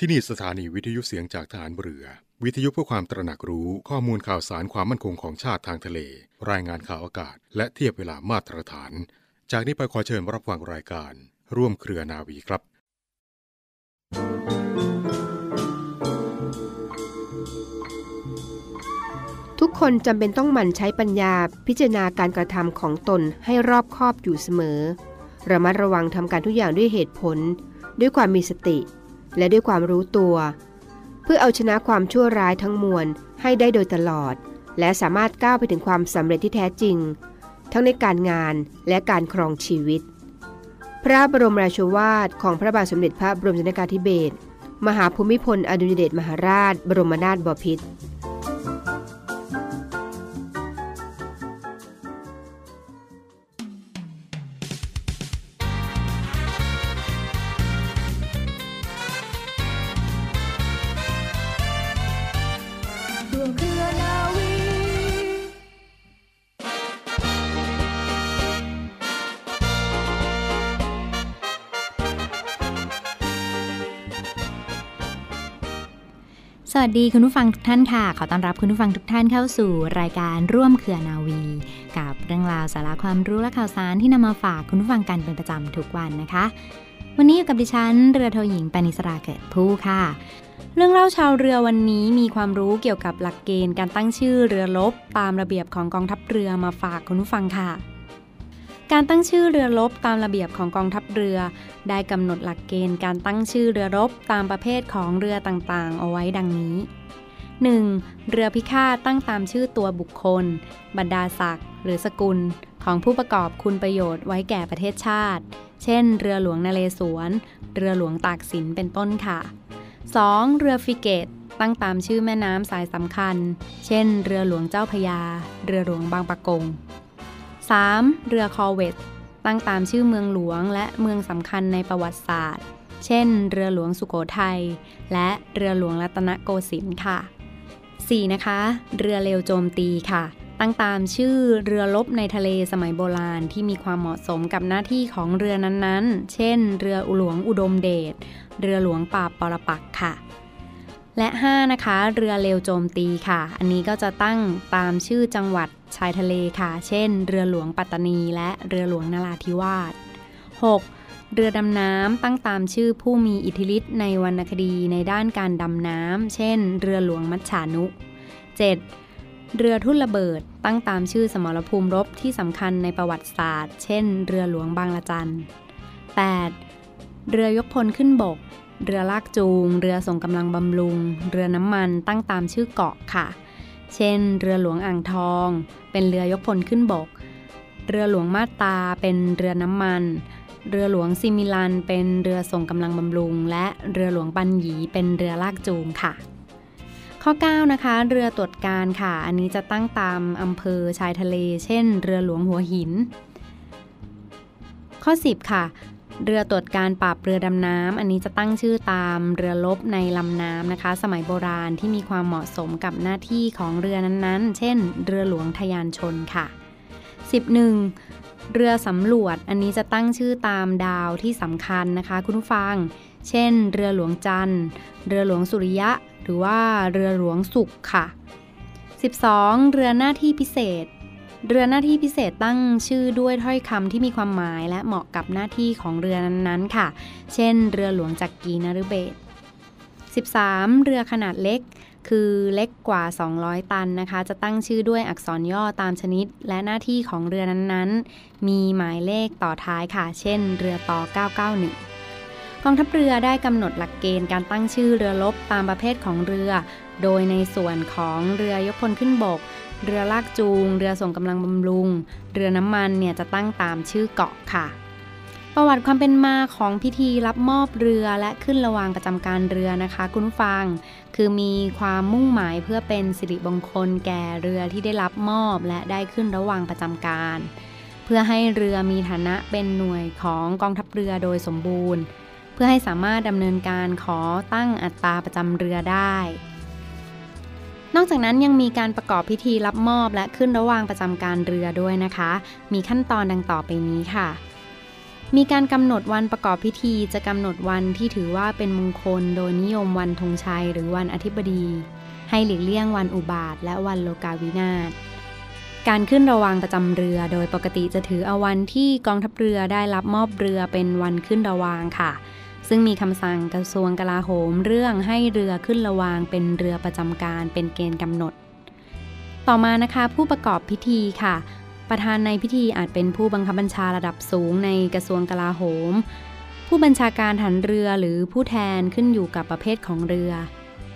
ที่นี่สถานีวิทยุเสียงจากฐานเรือ วิทยุเพื่อความตระหนักรู้ข้อมูลข่าวสารความมั่นคงของชาติทางทะเล รายงานข่าวอากาศ และเทียบเวลามาตรฐาน จากนี้ไปขอเชิญรับฟังรายการ ร่วมเครือนาวีครับ ทุกคนจำเป็นต้องหมั่นใช้ปัญญาพิจารณาการกระทำของตนให้รอบคอบอยู่เสมอ ระมัดระวังทำการทุกอย่างด้วยเหตุผล ด้วยความมีสติ และด้วยความรู้ตัว เพื่อเอาชนะความชั่วร้ายทั้งมวลให้ได้โดยตลอด และสามารถก้าวไปถึงความสำเร็จที่แท้จริง ทั้งในการงานและการครองชีวิต พระบรมราชวาทของพระบาทสมเด็จพระบรมชนกาธิเบศรมหาภูมิพลอดุลยเดชมหาราช บรมนาถบพิตร วัสดีคุณผู้ฟังทุกท่านค่ะ ขอต้อนรับคุณผู้ฟังทุกท่านเข้าสู่รายการร่วมเครือนาวี กับเรื่องราวสาระความรู้และข่าวสารที่นำมาฝากคุณผู้ฟังกันเป็นประจำทุกวันนะคะ วันนี้อยู่กับดิฉันเรือโทหญิงปณิสราเกิดผู้ค่ะ เรื่องเล่าชาวเรือวันนี้มีความรู้เกี่ยวกับหลักเกณฑ์การตั้งชื่อเรือรบตามระเบียบของกองทัพเรือมาฝากคุณผู้ฟังค่ะ การตั้งชื่อเรือรบตามระเบียบของกองทัพเรือ ได้กำหนดหลักเกณฑ์การตั้งชื่อเรือรบตามประเภทของเรือต่างๆ เอาไว้ดังนี้ 1. เรือพิฆาตตั้งตามชื่อตัวบุคคล บรรดาศักดิ์หรือสกุล ของผู้ประกอบคุณประโยชน์ไว้แก่ประเทศชาติ เช่น เรือหลวงนเรศวรเรือหลวงตากสินเป็นต้นค่ะ 2. เรือฟิเกตตั้งตามชื่อแม่น้ำสายสำคัญ เช่น เรือหลวงเจ้าพยา เรือหลวงบางปะกง 3. เรือคอเวตตั้งตามชื่อเมืองหลวงและเมืองสำคัญในประวัติศาสตร์ เช่น เรือหลวงสุโขทัย และเรือหลวงรัตนโกสินทร์ค่ะ 4. นะคะ เรือเร็วโจมตีค่ะ ตั้งตามชื่อเรือลบในทะเลสมัยโบราณที่มีความเหมาะสมกับหน้าที่ของเรือนั้นๆ เช่น เรือหลวงอุดมเดช เรือหลวงปราปรปักค่ะและ 5 นะคะ เรือเร็วโจมตีค่ะ อันนี้ก็จะตั้งตามชื่อจังหวัด ชายทะเลค่ะ เช่น เรือหลวงปัตตานีและเรือหลวงนราธิวาส 6. เรือดำน้ำตั้งตามชื่อผู้มีอิทธิฤทธิ์ในวรรณคดีในด้านการดำน้ำ เช่น เรือหลวงมัจฉานุ 7. เรือทุ่นระเบิดตั้งตามชื่อสมรภูมิรบที่สำคัญในประวัติศาสตร์ เช่น เรือหลวงบางละจัน 8. เรือยกพลขึ้นบก เรือลากจูง เรือส่งกำลังบำรุง เรือน้ำมันตั้งตามชื่อเกาะค่ะ เช่น เรือหลวงอ่างทอง เป็นเรือยกพลขึ้นบก เรือหลวงมาตาเป็นเรือน้ำมัน เรือหลวงซิมิลัน เป็นเรือส่งกำลังบำรุง และเรือหลวงปันหยีเป็นเรือลากจูงค่ะ ข้อ 9 นะคะ เรือตรวจการค่ะ อันนี้จะตั้งตามอำเภอชายทะเล เช่น เรือหลวงหัวหิน ข้อ 10 ค่ะ เรือตรวจการปราบเรือดำน้ำ อันนี้จะตั้งชื่อตามเรือลบในลำน้ำนะคะ สมัยโบราณที่มีความเหมาะสมกับหน้าที่ของเรือนั้นๆ เช่น เรือหลวงทยานชนค่ะ 11. เรือสำรวจ อันนี้จะตั้งชื่อตามดาวที่สำคัญนะคะ คุณผู้ฟัง เช่น เรือหลวงจันทร์ เรือหลวงสุริยะ หรือว่าเรือหลวงสุขค่ะ 12. เรือหน้าที่พิเศษ เรือหน้าที่พิเศษตั้งชื่อด้วยถ้อยคำที่มีความหมายและเหมาะกับหน้าที่ของเรือนั้นๆค่ะ เช่น เรือหลวงจักรีนฤเบศร 13. เรือขนาดเล็ก คือเล็กกว่า 200 ตันนะคะ จะตั้งชื่อด้วยอักษรย่อตามชนิด และหน้าที่ของเรือนั้นๆ มีหมายเลขต่อท้ายค่ะ เช่น เรือต่อ 991 กองทัพเรือได้กำหนดหลักเกณฑ์การตั้งชื่อเรือรบตามประเภทของเรือ โดยในส่วนของเรือยกพลขึ้นบก เรือลากจูง เรือส่งกำลังบำรุง เรือน้ำมันเนี่ยจะตั้งตามชื่อเกาะค่ะ ประวัติความเป็นมาของพิธีรับมอบเรือและขึ้นระวางประจำการเรือนะคะคุณผู้ฟัง คือมีความมุ่งหมายเพื่อเป็นสิริมงคลแก่เรือที่ได้รับมอบและได้ขึ้นระวางประจำการเพื่อให้เรือมีฐานะเป็นหน่วยของกองทัพเรือโดยสมบูรณ์ เพื่อให้สามารถดำเนินการขอตั้งอัตราประจำเรือได้ นอกจากนั้นยังมีการประกอบพิธีรับมอบและขึ้นระวางประจำการเรือด้วยนะคะ มีขั้นตอนดังต่อไปนี้ค่ะมีการกำหนดวันประกอบพิธีจะกำหนดวันที่ถือว่าเป็นมงคล โดยนิยมวันธงชัยหรือวันอธิบดี ให้หลีกเลี่ยงวันอุบาทและวันโลกาวินาศการขึ้นระวางประจำเรือ โดยปกติจะถือเอาวันที่กองทัพเรือได้รับมอบเรือเป็นวันขึ้นระวางค่ะ ซึ่งมีคำสั่งกระทรวงกลาโหมเรื่องให้เรือขึ้นระวางเป็นเรือประจำการเป็นเกณฑ์กำหนด ต่อมานะคะผู้ประกอบพิธีค่ะ ประธานในพิธีอาจเป็นผู้บังคับบัญชาระดับสูงในกระทรวงกลาโหม ผู้บัญชาการฐานเรือหรือผู้แทนขึ้นอยู่กับประเภทของเรือ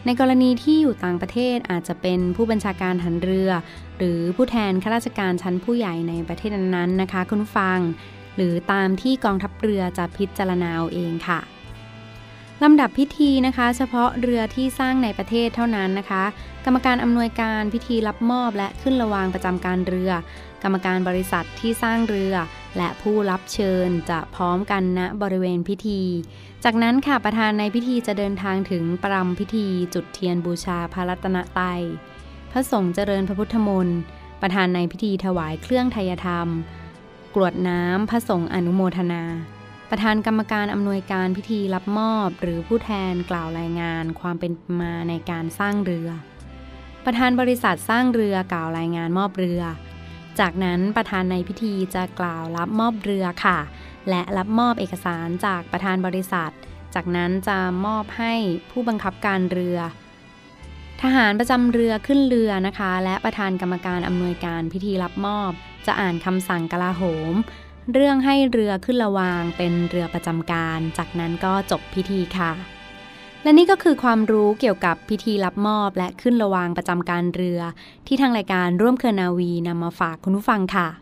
ในกรณีที่อยู่ต่างประเทศอาจจะเป็นผู้บัญชาการฐานเรือ หรือผู้แทนข้าราชการชั้นผู้ใหญ่ในประเทศนั้นๆนะคะ คุณฟังหรือตามที่กองทัพเรือจะพิจารณาเอาเองค่ะ ลำดับพิธีนะคะ เฉพาะเรือที่สร้างในประเทศเท่านั้นนะคะ กรรมการอำนวยการพิธีรับมอบและขึ้นระวางประจำการเรือ กรรมการบริษัทที่สร้างเรือ และผู้รับเชิญจะพร้อมกันณบริเวณพิธี จากนั้นค่ะประธานในพิธีจะเดินทางถึงปรำพิธีจุดเทียนบูชาพระรัตนตรัยพระสงฆ์เจริญพระพุทธมนต์ประธานในพิธีถวายเครื่องไทยธรรม กรวดน้ำพระสงฆ์อนุโมทนา ประธานกรรมการอำนวยการพิธีรับมอบ หรือผู้แทนกล่าวรายงานความเป็นมาในการสร้างเรือ ประธานบริษัทสร้างเรือกล่าวรายงานมอบเรือ จากนั้นประธานในพิธีจะกล่าวรับมอบเรือค่ะ และรับมอบเอกสารจากประธานบริษัท จากนั้นจะมอบให้ผู้บังคับการเรือ ทหารประจำเรือขึ้นเรือนะคะ และประธานกรรมการอำนวยการพิธีรับมอบ จะอ่านคำสั่งกลาโหม เรื่องให้เรือขึ้นระวางเป็นเรือประจำการ จากนั้นก็จบพิธีค่ะ และนี่ก็คือความรู้เกี่ยวกับพิธีรับมอบ และขึ้นระวางประจำการเรือ ที่ทางรายการร่วมเครือนาวีนำมาฝากคุณผู้ฟังค่ะ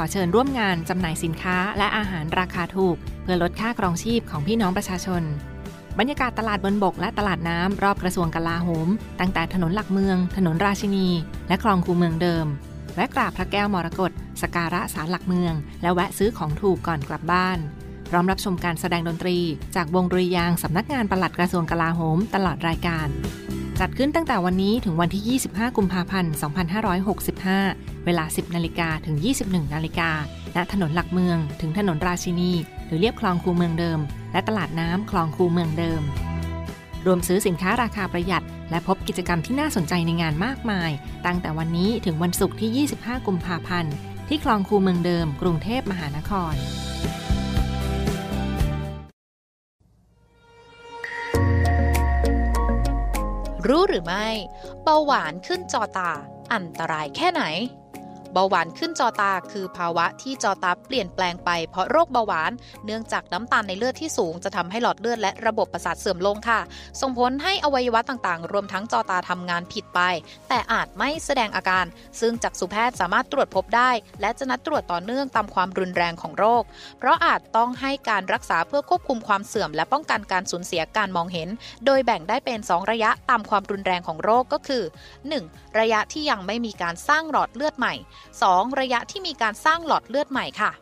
อเชิญร่วมงานจำหน่ายสินค้าและอาหารราคาถูก เพื่อลดค่าครองชีพของพี่น้องประชาชน บรรยากาศตลาดบนบกและตลาดน้ำรอบกระทรวงกลาโหม ตั้งแต่ถนนหลักเมือง ถนนราชินี และคลองคูเมืองเดิมแวะกราบพระแก้วมรกตสการะสารหลักเมือง และแวะซื้อของถูกก่อนกลับบ้าน พร้อมรับชมการแสดงดนตรี จากวงดุริยางสำนักงานปลัดกระทรวงกลาโหม ตลอดรายการ จัดขึ้นตั้งแต่วันนี้ถึงวันที่ 25 กุมภาพันธ์ 2565 เวลา 10 นาฬิกาถึง 21 นาฬิกา ณ ถนนหลักเมือง ถึงถนนราชินี หรือเรียบคลองคูเมืองเดิม และตลาดน้ำคลองคูเมืองเดิม รวมซื้อสินค้าราคาประหยัด และพบกิจกรรมที่น่าสนใจในงานมากมาย ตั้งแต่วันนี้ถึงวันศุกร์ที่ 25 กุมภาพันธ์ ที่คลองคูเมืองเดิม กรุงเทพมหานคร รู้หรือไม่เบาหวานขึ้นจอตาอันตรายแค่ไหน เบาหวานขึ้นจอตาคือภาวะที่จอตาเปลี่ยนแปลงไปเพราะโรคเบาหวาน เนื่องจากน้ำตาลในเลือดที่สูงจะทำให้หลอดเลือดและระบบประสาทเสื่อมลงค่ะ ส่งผลให้อวัยวะต่างๆ รวมทั้งจอตาทำงานผิดไป แต่อาจไม่แสดงอาการ ซึ่งจักษุแพทย์สามารถตรวจพบได้ และจะนัดตรวจต่อเนื่องตามความรุนแรงของโรค เพราะอาจต้องให้การรักษาเพื่อควบคุมความเสื่อม และป้องกันการสูญเสียการมองเห็น โดยแบ่งได้เป็น 2 ระยะตามความรุนแรงของโรคก็คือ 1. ระยะที่ยังไม่มีการสร้างหลอดเลือดใหม่ 2. ระยะที่มีการสร้างหลอดเลือดใหม่ค่ะ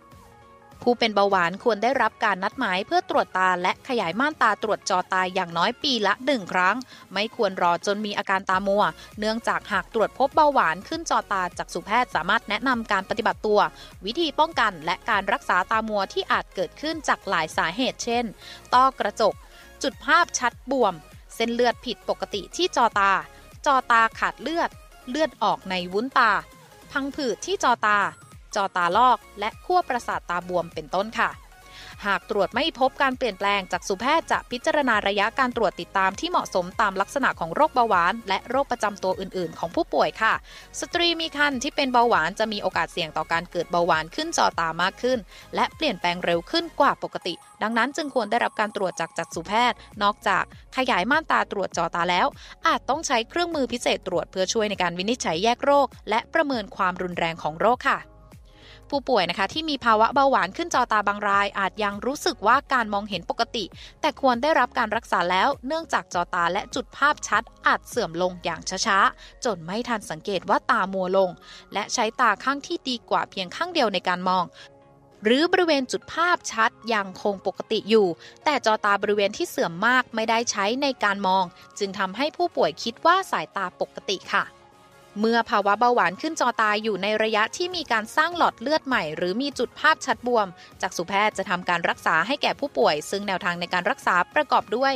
ผู้เป็นเบาหวานควรได้รับการนัดหมายเพื่อตรวจตาและขยายม่านตาตรวจจอตาอย่างน้อยปีละหนึ่งครั้ง ไม่ควรรอจนมีอาการตามัว เนื่องจากหากตรวจพบเบาหวานขึ้นจอตาจากสุแพทย์สามารถแนะนำการปฏิบัติตัว วิธีป้องกันและการรักษาตามัวที่อาจเกิดขึ้นจากหลายสาเหตุ เช่น ต้อกระจก จุดภาพชัดบวม เส้นเลือดผิดปกติที่จอตา จอตาขาดเลือด เลือดออกในวุ้นตา พังผืดที่จอตา จอตาลอก และขั้วประสาทตาบวมเป็นต้นค่ะ หากตรวจไม่พบการเปลี่ยนแปลงจากสุแพทย์จะพิจารณาระยะการตรวจติดตามที่เหมาะสมตามลักษณะของโรคเบาหวาน และโรคประจำตัวอื่น ๆ ของผู้ป่วยค่ะ สตรีมีครรภ์ที่เป็นเบาหวานจะมีโอกาสเสี่ยงต่อการเกิดเบาหวานขึ้นจอตามากขึ้น และเปลี่ยนแปลงเร็วขึ้นกว่าปกติ ดังนั้นจึงควรได้รับการตรวจจากจักษุแพทย์ นอกจากขยายม่านตาตรวจจอตาแล้ว อาจต้องใช้เครื่องมือพิเศษตรวจเพื่อช่วยในการวินิจฉัยแยกโรค และประเมินความรุนแรงของโรคค่ะ ผู้ป่วยนะคะที่มีภาวะเบาหวานขึ้นจอตาบางราย อาจยังรู้สึกว่าการมองเห็นปกติ แต่ควรได้รับการรักษาแล้ว เนื่องจากจอตาและจุดภาพชัด อาจเสื่อมลงอย่างช้าๆ จนไม่ทันสังเกตว่าตามัวลง และใช้ตาข้างที่ดีกว่าเพียงข้างเดียวในการมองหรือบริเวณจุดภาพชัดยังคงปกติอยู่ แต่จอตาบริเวณที่เสื่อมมากไม่ได้ใช้ในการมอง จึงทำให้ผู้ป่วยคิดว่าสายตาปกติค่ะ เมื่อภาวะเบาหวานขึ้นจอตาอยู่ในระยะที่มีการสร้างหลอดเลือดใหม่ หรือมีจุดภาพชัดบวม จากสุแพทย์จะทำการรักษาให้แก่ผู้ป่วย ซึ่งแนวทางในการรักษาประกอบด้วย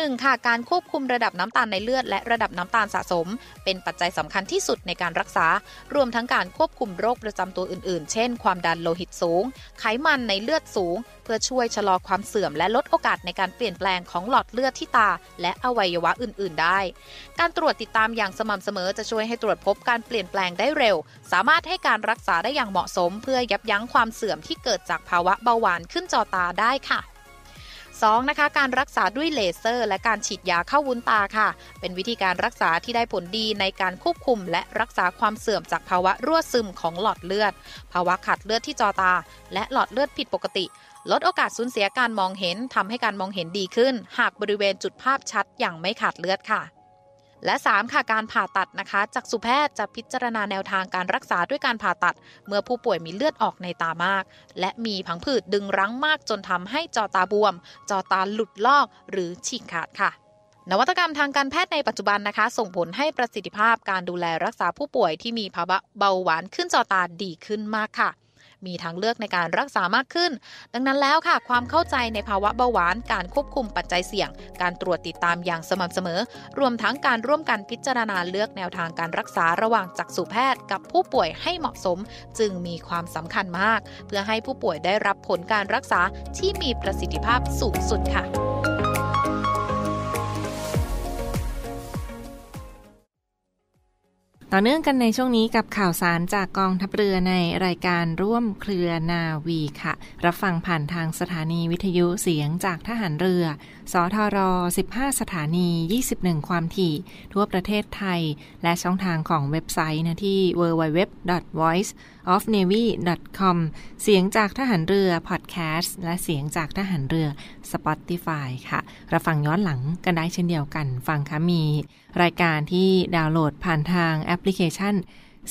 1. ค่ะการควบคุมระดับน้ำตาลในเลือด และระดับน้ำตาลสะสม เป็นปัจจัยสำคัญที่สุดในการรักษา รวมทั้งการควบคุมโรคประจำตัวอื่น ๆ เช่น ความดันโลหิตสูง ไขมันในเลือดสูง เพื่อช่วยชะลอความเสื่อม และลดโอกาสในการเปลี่ยนแปลงของหลอดเลือดที่ตา และอวัยวะอื่น ๆ ได้ การตรวจติดตามอย่างสม่ำเสมอจะช่วยให้ตรวจพบการเปลี่ยนแปลงได้เร็ว สามารถให้การรักษาได้อย่างเหมาะสม เพื่อยับยั้งความเสื่อมที่เกิดจากภาวะเบาหวานขึ้นจอตาได้ค่ะ 2. นะคะการรักษาด้วยเลเซอร์ และการฉีดยาเข้าวุ้นตาค่ะ เป็นวิธีการรักษาที่ได้ผลดีในการควบคุม และรักษาความเสื่อมจากภาวะรั่วซึมของหลอดเลือด ภาวะขาดเลือดที่จอตา และหลอดเลือดผิดปกติ ลดโอกาสสูญเสียการมองเห็นทำให้การมองเห็นดีขึ้น หากบริเวณจุดภาพชัดอย่างไม่ขาดเลือดค่ะ และ 3 ค่ะการผ่าตัดนะคะจากสุแพทย์จะพิจารณาแนวทางการรักษาด้วยการผ่าตัด เมื่อผู้ป่วยมีเลือดออกในตามาก และมีผังผืดดึงรั้งมากจนทำให้จอตาบวม จอตาหลุดลอกหรือฉีกขาดค่ะนวัตกรรมทางการแพทย์ในปัจจุบันนะคะ ส่งผลให้ประสิทธิภาพการดูแลรักษาผู้ป่วยที่มีภาวะเบาหวานขึ้นจอตาดีขึ้นมากค่ะ มีทางเลือกในการรักษามากขึ้น ดังนั้นแล้วค่ะ ความเข้าใจในภาวะเบาหวาน การควบคุมปัจจัยเสี่ยง การตรวจติดตามอย่างสม่ำเสมอ รวมทั้งการร่วมกันพิจารณาเลือกแนวทางการรักษาระหว่างจักษุแพทย์ กับผู้ป่วยให้เหมาะสม จึงมีความสำคัญมาก เพื่อให้ผู้ป่วยได้รับผลการรักษาที่มีประสิทธิภาพสูงสุดค่ะ ต่อเนื่องกันในช่วงนี้กับข่าวสารจากกองทัพเรือในรายการร่วมเครือนาวีค่ะ รับฟังผ่านทางสถานีวิทยุเสียงจากทหารเรือ สทร 15 สถานี 21 ความถี่ ทั่วประเทศไทย และช่องทางของเว็บไซต์นะที่ www.voiceofnavy.com เสียงจากทหารเรือพอดแคสต์และเสียงจากทหารเรือ Spotify ค่ะ รับฟังย้อนหลังกันได้เช่นเดียวกัน ฟังคะมี รายการที่ดาวน์โหลดผ่านทางแอปพลิเคชัน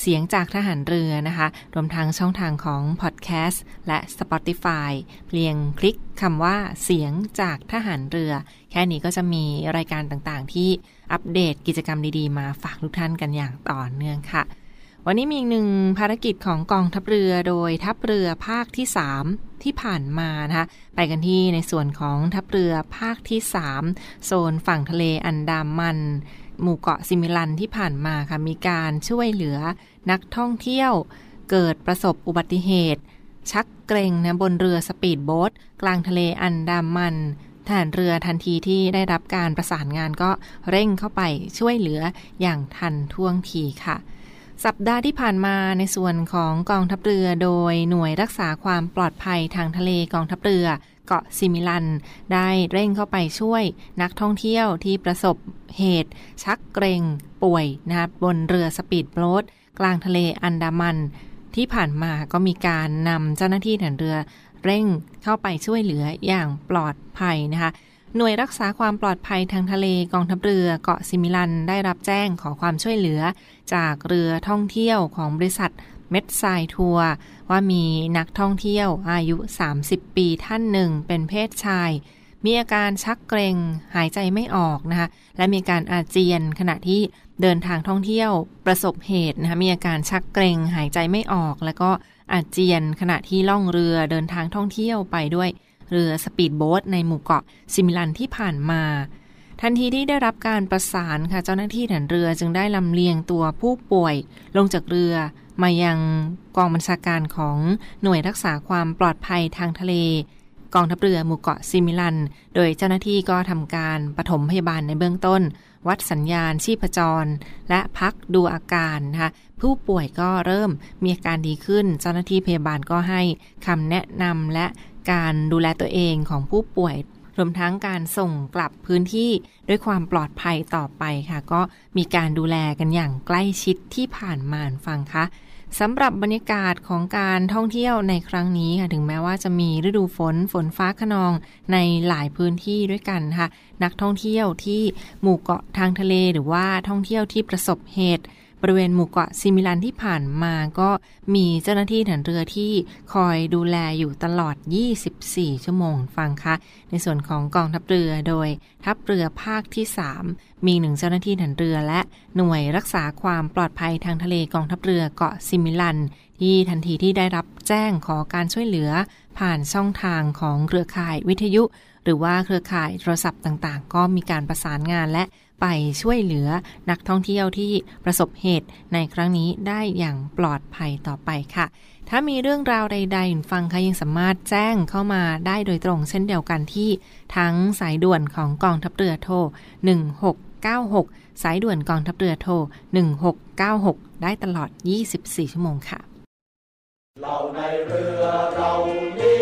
เสียงจากทหารเรือนะคะ รวมทั้งช่องทางของพอดแคสต์และ Spotify เพียงคลิกคำว่าเสียงจากทหารเรือ แค่นี้ก็จะมีรายการต่างๆ ที่อัปเดตกิจกรรมดีๆ มาฝากทุกท่านกันอย่างต่อเนื่องค่ะ วันนี้มีอีกหนึ่งภารกิจของกองทัพเรือโดยทัพเรือภาคที่ 3 ที่ผ่านมานะคะไปกันที่ในส่วนของทัพเรือภาคที่ 3 โซนฝั่งทะเลอันดามัน หมู่เกาะซิมิลันที่ผ่านมาค่ะมีการช่วยเหลือนักท่องเที่ยวเกิดประสบอุบัติเหตุ ชักเกร็งนะบนเรือสปีดโบ๊ทกลางทะเลอันดามันทหารเรือทันทีที่ได้รับการประสานงานก็เร่งเข้าไปช่วยเหลืออย่างทันท่วงทีค่ะ สัปดาห์ที่ผ่านมาในส่วนของกองทัพเรือโดยหน่วยรักษาความปลอดภัยทางทะเลกองทัพเรือ เกาะซิมิลัน ได้เร่งเข้าไปช่วยนักท่องเที่ยวที่ประสบเหตุ ชักเกร็งป่วยนะคะบนเรือสปีดโบ๊ทกลางทะเลอันดามัน ที่ผ่านมาก็มีการนำเจ้าหน้าที่ฐานเรือเร่งเข้าไปช่วยเหลืออย่างปลอดภัยนะคะหน่วยรักษาความปลอดภัยทางทะเลกองทัพเรือเกาะซิมิลันได้รับแจ้งขอความช่วยเหลือ จากเรือท่องเที่ยวของบริษัท เม็ดทรายทัวร์ว่ามีนักท่องเที่ยวอายุ 30 ปีท่านหนึ่งเป็นเพศชาย มีอาการชักเกรงหายใจไม่ออกนะคะและมีการอาเจียนขณะที่เดินทางท่องเที่ยวประสบเหตุนะคะมีอาการชักเกรงหายใจไม่ออก แล้วก็อาเจียนขณะที่ล่องเรือเดินทางท่องเที่ยวไปด้วยเรือสปีดโบ๊ทในหมู่เกาะซิมิลันที่ผ่านมาทันทีที่ได้รับการประสานค่ะเจ้าหน้าที่ฐานเรือจึงได้ลำเลียงตัวผู้ป่วยลงจากเรือ มายังกองบัญชาการของหน่วยรักษาความปลอดภัยทางทะเล กองทัพเรือหมู่เกาะซิมิลัน โดยเจ้าหน้าที่ก็ทำการปฐมพยาบาลในเบื้องต้น วัดสัญญาณชีพจร และพักดูอาการนะคะผู้ป่วยก็เริ่มมีอาการดีขึ้น เจ้าหน้าที่พยาบาลก็ให้คำแนะนำและการดูแลตัวเองของผู้ป่วย รวมทั้งการส่งกลับพื้นที่ด้วยความปลอดภัยต่อไปค่ะ ก็มีการดูแลกันอย่างใกล้ชิดที่ผ่านมาฟังคะสำหรับบรรยากาศของการท่องเที่ยวในครั้งนี้ค่ะถึงแม้ว่าจะมีฤดูฝนฝนฟ้าขนองในหลายพื้นที่ด้วยกันค่ะ นักท่องเที่ยวที่หมู่เกาะทางทะเลหรือว่าท่องเที่ยวที่ประสบเหตุ บริเวณหมู่เกาะซิมิลันที่ผ่านมาก็มีเจ้าหน้าที่ฐานเรือที่คอยดูแลอยู่ตลอด 24 ชั่วโมงฟังคะในส่วนของกองทัพเรือโดยทัพเรือภาคที่ 3 มีหนึ่งเจ้าหน้าที่ฐานเรือและหน่วยรักษาความปลอดภัยทางทะเลกองทัพเรือเกาะซิมิลัน ที่ทันทีที่ได้รับแจ้งขอการช่วยเหลือ ผ่านช่องทางของเครือข่ายวิทยุ หรือว่าเครือข่ายโทรศัพท์ต่างๆ ก็มีการประสานงานและ ไปช่วยเหลือนักท่องเที่ยวที่ประสบเหตุในครั้งนี้ได้อย่างปลอดภัยต่อไปค่ะ ถ้ามีเรื่องราวใดๆ ฟังค่ะยังสามารถแจ้งเข้ามาได้โดยตรงเช่นเดียวกันที่ทั้งสายด่วนของกองทัพเรือโทร1696 สายด่วนกองทัพเรือโทร1696 ได้ตลอด 24 ชั่วโมงค่ะเราในเรือเรานี้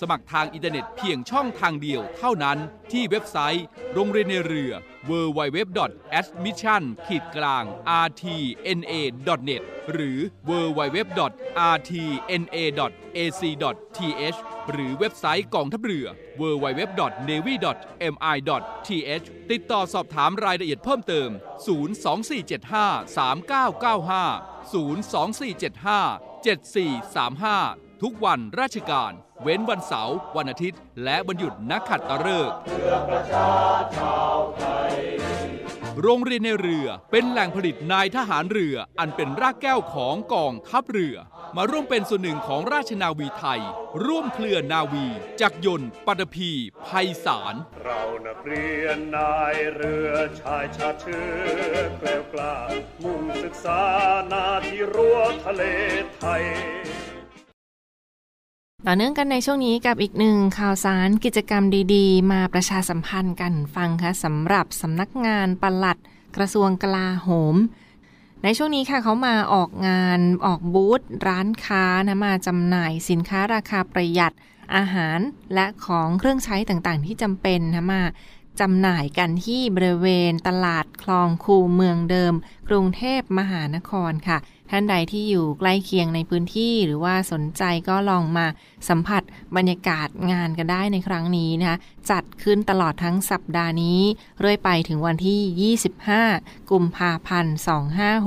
สมัครทางอินเทอร์เน็ตเพียงช่องทางเดียวเท่านั้นที่เว็บไซต์ โรงเรียนในเรือ www.admission-rtna.net หรือ www.rtna.ac.th หรือเว็บไซต์กองทัพเรือ www.navy.mi.th ติดต่อสอบถามรายละเอียดเพิ่มเติม 024753995 024757435 ทุกวันราชการ เว้นวันเสาร์วันอาทิตย์ และวันหยุดนักขัตะฤกษ์โรงเรียนในเรือเป็นแหล่งผลิตนายทหารเรืออันเป็นรากแก้วของกองทัพเรือ มาร่วมเป็นส่วนหนึ่งของราชนาวีไทย ร่วมเครือนาวี จักยนต์ปัตภีภัยสาร เรานักเรียนนายเรือชายชาเชื้อแกล้วกล้ามุ่งศึกษานาที่รั้วทะเลไทย ต่อเนื่องกันในช่วงนี้กับอีกหนึ่งข่าวสารกิจกรรมดีๆ มาประชาสัมพันธ์กันฟังค่ะสำหรับสำนักงานปลัดกระทรวงกลาโหม ในช่วงนี้ค่ะเขามาออกงานออกบูธร้านค้านะมาจำหน่ายสินค้าราคาประหยัดอาหารและของเครื่องใช้ต่างๆ ที่จำเป็นนะมา จำหน่ายกันที่บริเวณตลาดคลองคูเมืองเดิม กรุงเทพมหานครค่ะ ท่านใดที่อยู่ใกล้เคียงในพื้นที่หรือว่าสนใจก็ลองมาสัมผัสบรรยากาศงานกันได้ในครั้งนี้นะคะจัดขึ้นตลอดทั้งสัปดาห์นี้ เรื่อยไปถึงวันที่ 25 กุมภาพันธ์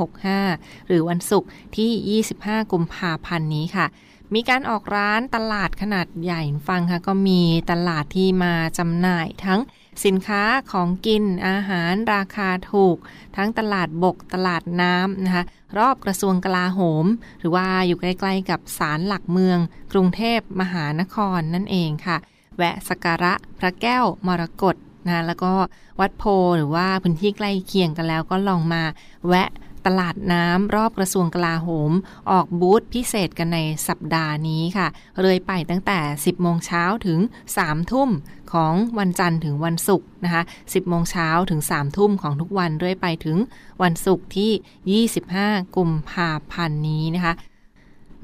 2565 หรือวันศุกร์ที่ 25 กุมภาพันธ์นี้ค่ะมีการออกร้านตลาดขนาดใหญ่ฟังค่ะ ก็มีตลาดที่มาจำหน่ายทั้ง สินค้าของกินอาหารราคาถูก ทั้งตลาดบกตลาดน้ำนะคะรอบกระทรวงกลาโหม หรือว่าอยู่ใกล้ๆกับศาลหลักเมือง กรุงเทพมหานครนั่นเองค่ะ แวะสักการะพระแก้วมรกตนะแล้วก็วัดโพหรือว่าพื้นที่ใกล้เคียงกันแล้วก็ลองมาแวะ ตลาดน้ำรอบกระทรวงกลาโหม ออกบูธพิเศษกันในสัปดาห์นี้ค่ะ เลยไปตั้งแต่ 10 โมงเช้าถึง 3 ทุ่มของวันจันทร์ถึงวันศุกร์นะคะ 10 โมงเช้าถึง 3 ทุ่มของทุกวันเรื่อยไปถึงวันศุกร์ที่ 25 กุมภาพันธ์นี้นะคะ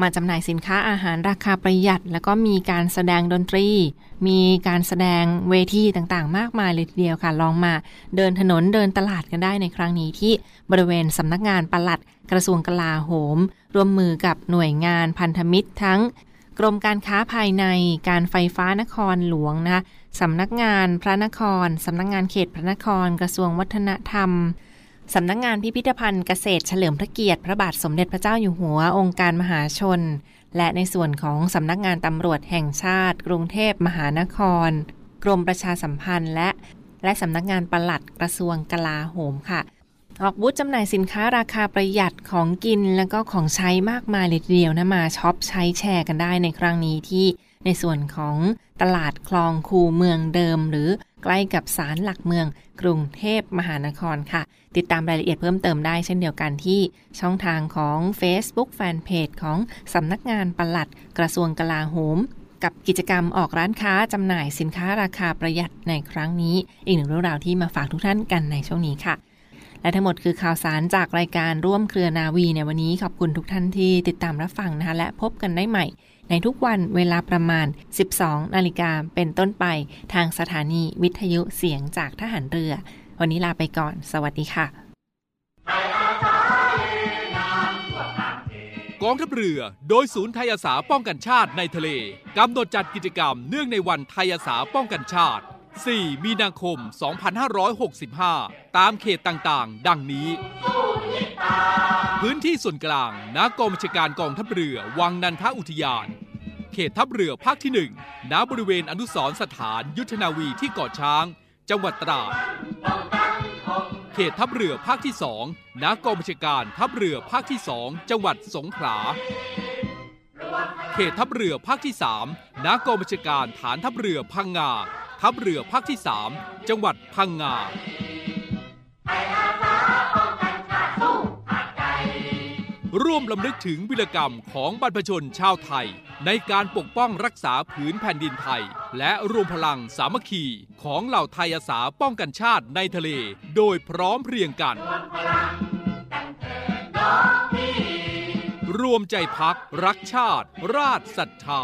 มาจำหน่ายสินค้าอาหารราคาประหยัด แล้วก็มีการแสดงดนตรี มีการแสดงเวทีต่างๆ มากมายเลยทีเดียวค่ะ ลองมาเดินถนนเดินตลาดกันได้ในครั้งนี้ที่บริเวณสำนักงานปลัดกระทรวงกลาโหม ร่วมมือกับหน่วยงานพันธมิตรทั้งกรมการค้าภายในการไฟฟ้านครหลวงนะคะสำนักงานพระนคร สำนักงานเขตพระนคร กระทรวงวัฒนธรรม สำนักงานพิพิธภัณฑ์เกษตรเฉลิมพระเกียรติพระบาทสมเด็จพระเจ้าอยู่หัวองค์การมหาชน และในส่วนของสำนักงานตำรวจแห่งชาติ กรุงเทพมหานคร กรมประชาสัมพันธ์และ และสำนักงานปลัดกระทรวงกลาโหมค่ะ ออกบูธจำหน่ายสินค้าราคาประหยัดของกิน แล้วก็ของใช้มากมายเลยทีเดียวนะมาช็อปใช้แชร์กันได้ในครั้งนี้ที่ ในส่วนของตลาดคลองคูเมืองเดิม หรือใกล้กับศาลหลักเมือง กรุงเทพมหานครค่ะ ติดตามรายละเอียดเพิ่มเติมได้เช่นเดียวกันที่ช่องทางของ Facebook Fanpage ของสำนักงานปลัดกระทรวงกลาโหมกับกิจกรรมออกร้านค้าจำหน่ายสินค้าราคาประหยัดในครั้งนี้ อีกหนึ่งเรื่องราวที่มาฝากทุกท่านกันในช่วงนี้ค่ะ และทั้งหมดคือข่าวสารจากรายการร่วมเครือนาวีในวันนี้ขอบคุณทุกท่านที่ติดตามรับฟังนะคะและพบกันได้ใหม่ ในทุกวันเวลาประมาณ 12 นาฬิกาเป็นต้นไปทางสถานีวิทยุเสียงจากทหารเรือ วันนี้ลาไปก่อน สวัสดีค่ะ กองทัพเรือ โดยศูนย์ไทยอาสาป้องกันชาติในทะเลกำหนดจัดกิจกรรมเนื่องในวันไทยอาสาป้องกันชาติ 4 มีนาคม 2565 ตามเขตต่างๆ ดังนี้ พื้นที่ส่วนกลางณกองบัญชาการกองทัพเรือ วังนันทอุทยาน เขตทัพเรือภาคที่1ณบริเวณอนุสรสถานยุทธนาวีที่เกาะช้าง จังหวัดตราด เขตทัพเรือภาคที่2ณกองบัญชาการทัพเรือภาคที่2จังหวัดสงขลา เขตทัพเรือภาคที่3ณกองบัญชาการฐานทัพเรือพังงา ทัพเรือภาคที่3จังหวัดพังงา ร่วมลำลึกถึงวิรกรรมของบรรพชนชาวไทย ในการปกป้องรักษาผืนแผ่นดินไทย และรวมพลังสามัคคีของเหล่าไทยอาสาป้องกันชาติในทะเล โดยพร้อมเพรียงกัน รวมใจพักรักชาติ ราชศรัทธา